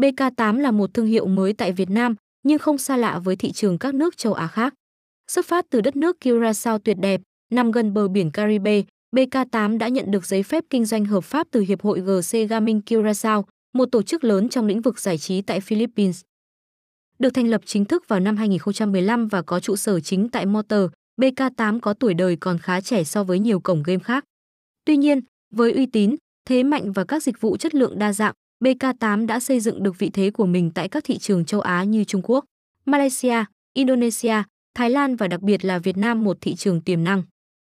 BK8 là một thương hiệu mới tại Việt Nam, nhưng không xa lạ với thị trường các nước châu Á khác. Xuất phát từ đất nước Curaçao tuyệt đẹp, nằm gần bờ biển Caribe, BK8 đã nhận được giấy phép kinh doanh hợp pháp từ Hiệp hội GC Gaming Curaçao, một tổ chức lớn trong lĩnh vực giải trí tại Philippines. Được thành lập chính thức vào năm 2015 và có trụ sở chính tại Motor, BK8 có tuổi đời còn khá trẻ so với nhiều cổng game khác. Tuy nhiên, với uy tín, thế mạnh và các dịch vụ chất lượng đa dạng, BK8 đã xây dựng được vị thế của mình tại các thị trường châu Á như Trung Quốc, Malaysia, Indonesia, Thái Lan và đặc biệt là Việt Nam một thị trường tiềm năng.